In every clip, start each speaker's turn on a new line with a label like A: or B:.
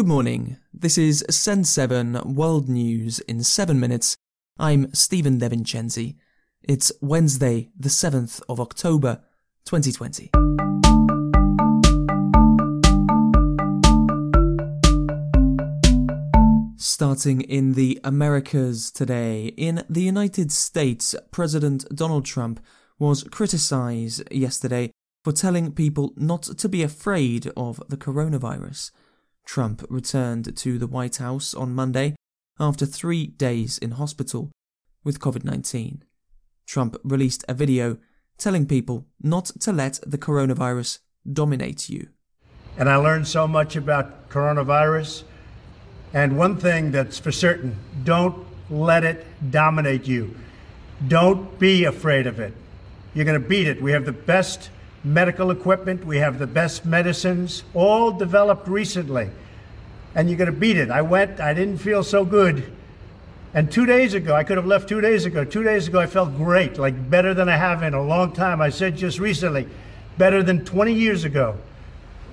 A: Good morning. This is Send 7 World News in 7 minutes. I'm Stephen DeVincenzi. It's Wednesday, the 7th of October, 2020. Starting in the Americas today, in the United States, President Donald Trump was criticized yesterday for telling people not to be afraid of the coronavirus. Trump returned to the White House on Monday after three days in hospital with COVID 19. Trump released a video telling people not to let the coronavirus dominate you.
B: And I learned so much about coronavirus. And one thing that's for certain don't let it dominate you. Don't be afraid of it. You're going to beat it. We have the best medical equipment, we have the best medicines, all developed recently. And you're going to beat it. I went, I didn't feel so good. And two days ago, I could have left two days ago. Two days ago, I felt great, like better than I have in a long time. I said just recently, better than 20 years ago.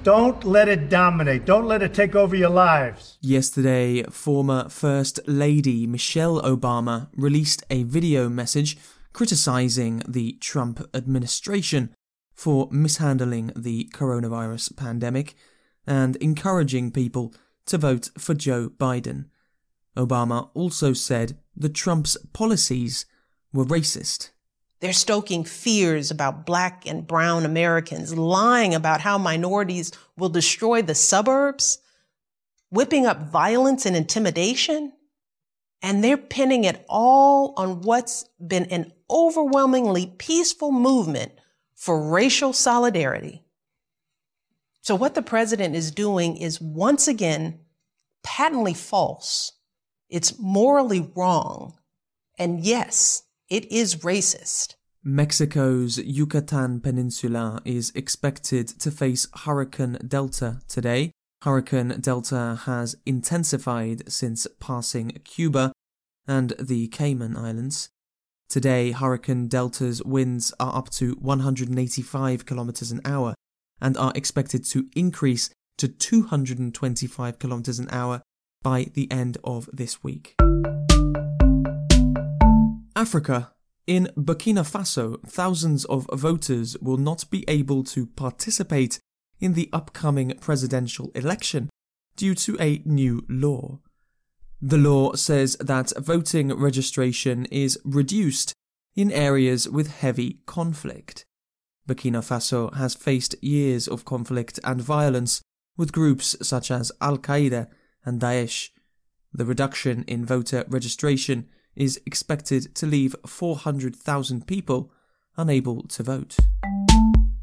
B: Don't let it dominate. Don't let it take over your lives.
A: Yesterday, former First Lady Michelle Obama released a video message criticizing the Trump administration for mishandling the coronavirus pandemic and encouraging people to vote for Joe Biden. Obama also said the Trump's policies were racist.
C: They're stoking fears about black and brown Americans, lying about how minorities will destroy the suburbs, whipping up violence and intimidation. And they're pinning it all on what's been an overwhelmingly peaceful movement for racial solidarity. So, what the president is doing is once again patently false. It's morally wrong. And yes, it is racist.
A: Mexico's Yucatan Peninsula is expected to face Hurricane Delta today. Hurricane Delta has intensified since passing Cuba and the Cayman Islands. Today, Hurricane Delta's winds are up to 185 kilometers an hour and are expected to increase to 225 kilometers an hour by the end of this week. Africa. In Burkina Faso, thousands of voters will not be able to participate in the upcoming presidential election due to a new law. The law says that voting registration is reduced in areas with heavy conflict. Burkina Faso has faced years of conflict and violence with groups such as Al Qaeda and Daesh. The reduction in voter registration is expected to leave 400,000 people unable to vote.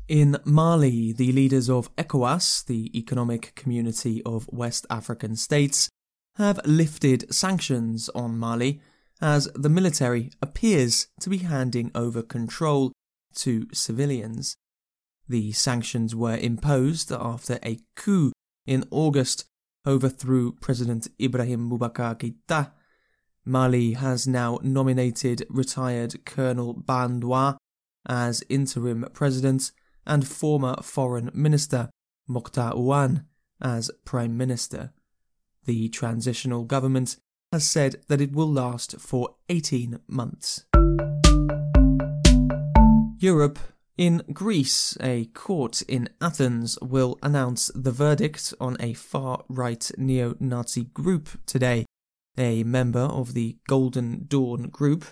A: In Mali, the leaders of ECOWAS, the Economic Community of West African States, have lifted sanctions on Mali as the military appears to be handing over control to civilians. The sanctions were imposed after a coup in August overthrew President Ibrahim Boubacar Keïta. Mali has now nominated retired Colonel Bandouan as interim president and former foreign minister Mokhtar Ouane as prime minister. The transitional government has said that it will last for 18 months. Europe. In Greece, a court in Athens will announce the verdict on a far right neo Nazi group today. A member of the Golden Dawn group,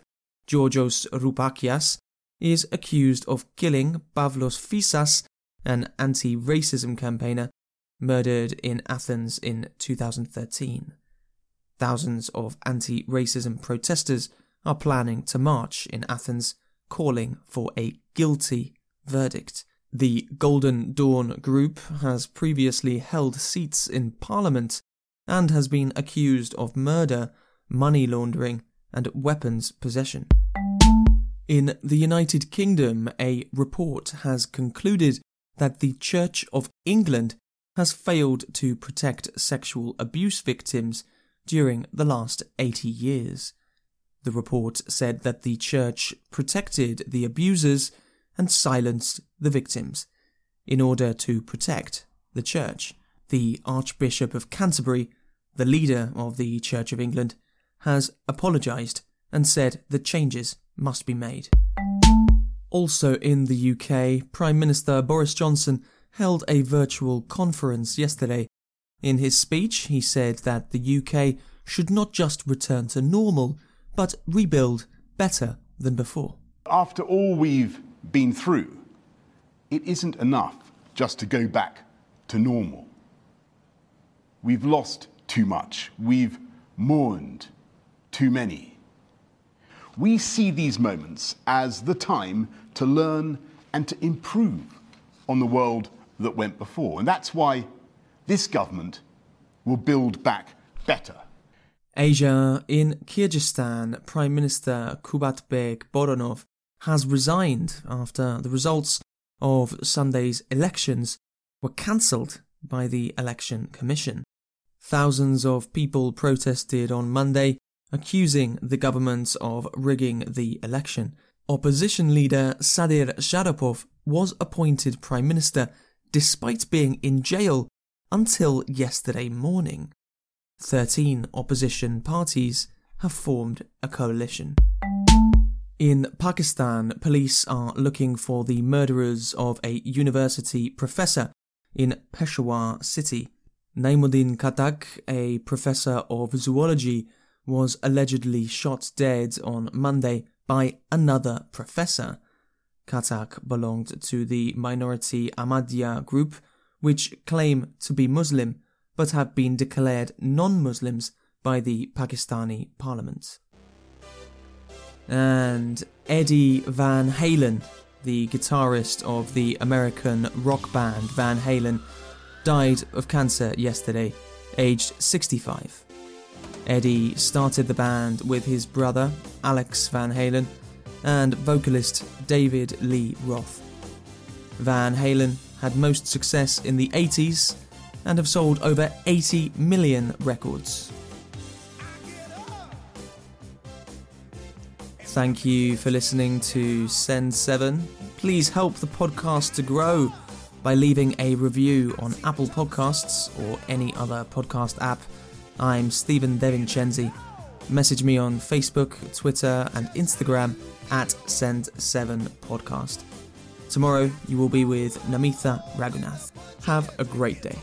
A: Georgios Roupakias, is accused of killing Pavlos Fyssas, an anti racism campaigner murdered in Athens in 2013. Thousands of anti racism protesters are planning to march in Athens, calling for a guilty verdict. The Golden Dawn group has previously held seats in Parliament and has been accused of murder, money laundering, and weapons possession. In the United Kingdom, a report has concluded that the Church of England has failed to protect sexual abuse victims during the last 80 years. The report said that the church protected the abusers and silenced the victims in order to protect the church. The Archbishop of Canterbury, the leader of the Church of England, has apologised and said the changes must be made. Also in the UK, Prime Minister Boris Johnson held a virtual conference yesterday. In his speech, he said that the UK should not just return to normal, but rebuild better than before.
D: After all we've been through, it isn't enough just to go back to normal. We've lost too much. We've mourned too many. We see these moments as the time to learn and to improve on the world that went before. And that's why this government will build back better.
A: Asia, in Kyrgyzstan, Prime Minister Kubatbek Boronov has resigned after the results of Sunday's elections were cancelled by the Election Commission. Thousands of people protested on Monday, accusing the government of rigging the election. Opposition leader Sadyr Japarov was appointed Prime Minister despite being in jail until yesterday morning. 13 opposition parties have formed a coalition. In Pakistan, police are looking for the murderers of a university professor in Peshawar city. Naimuddin Khatak, a professor of zoology, was allegedly shot dead on Monday by another professor. Khatak belonged to the minority Ahmadiyya group, which claim to be Muslim but have been declared non Muslims by the Pakistani parliament and Eddie Van Halen, the guitarist of the American rock band Van Halen, died of cancer yesterday, aged 65. Eddie started the band with his brother, Alex Van Halen, and vocalist David Lee Roth. Van Halen had most success in the 80s and have sold over 80 million records. Thank you for listening to Send 7. Please help the podcast to grow by leaving a review on Apple Podcasts or any other podcast app. I'm Stephen DeVincenzi. Message me on Facebook, Twitter, and Instagram at Send7Podcast. Tomorrow you will be with Namitha Ragunath. Have a great day.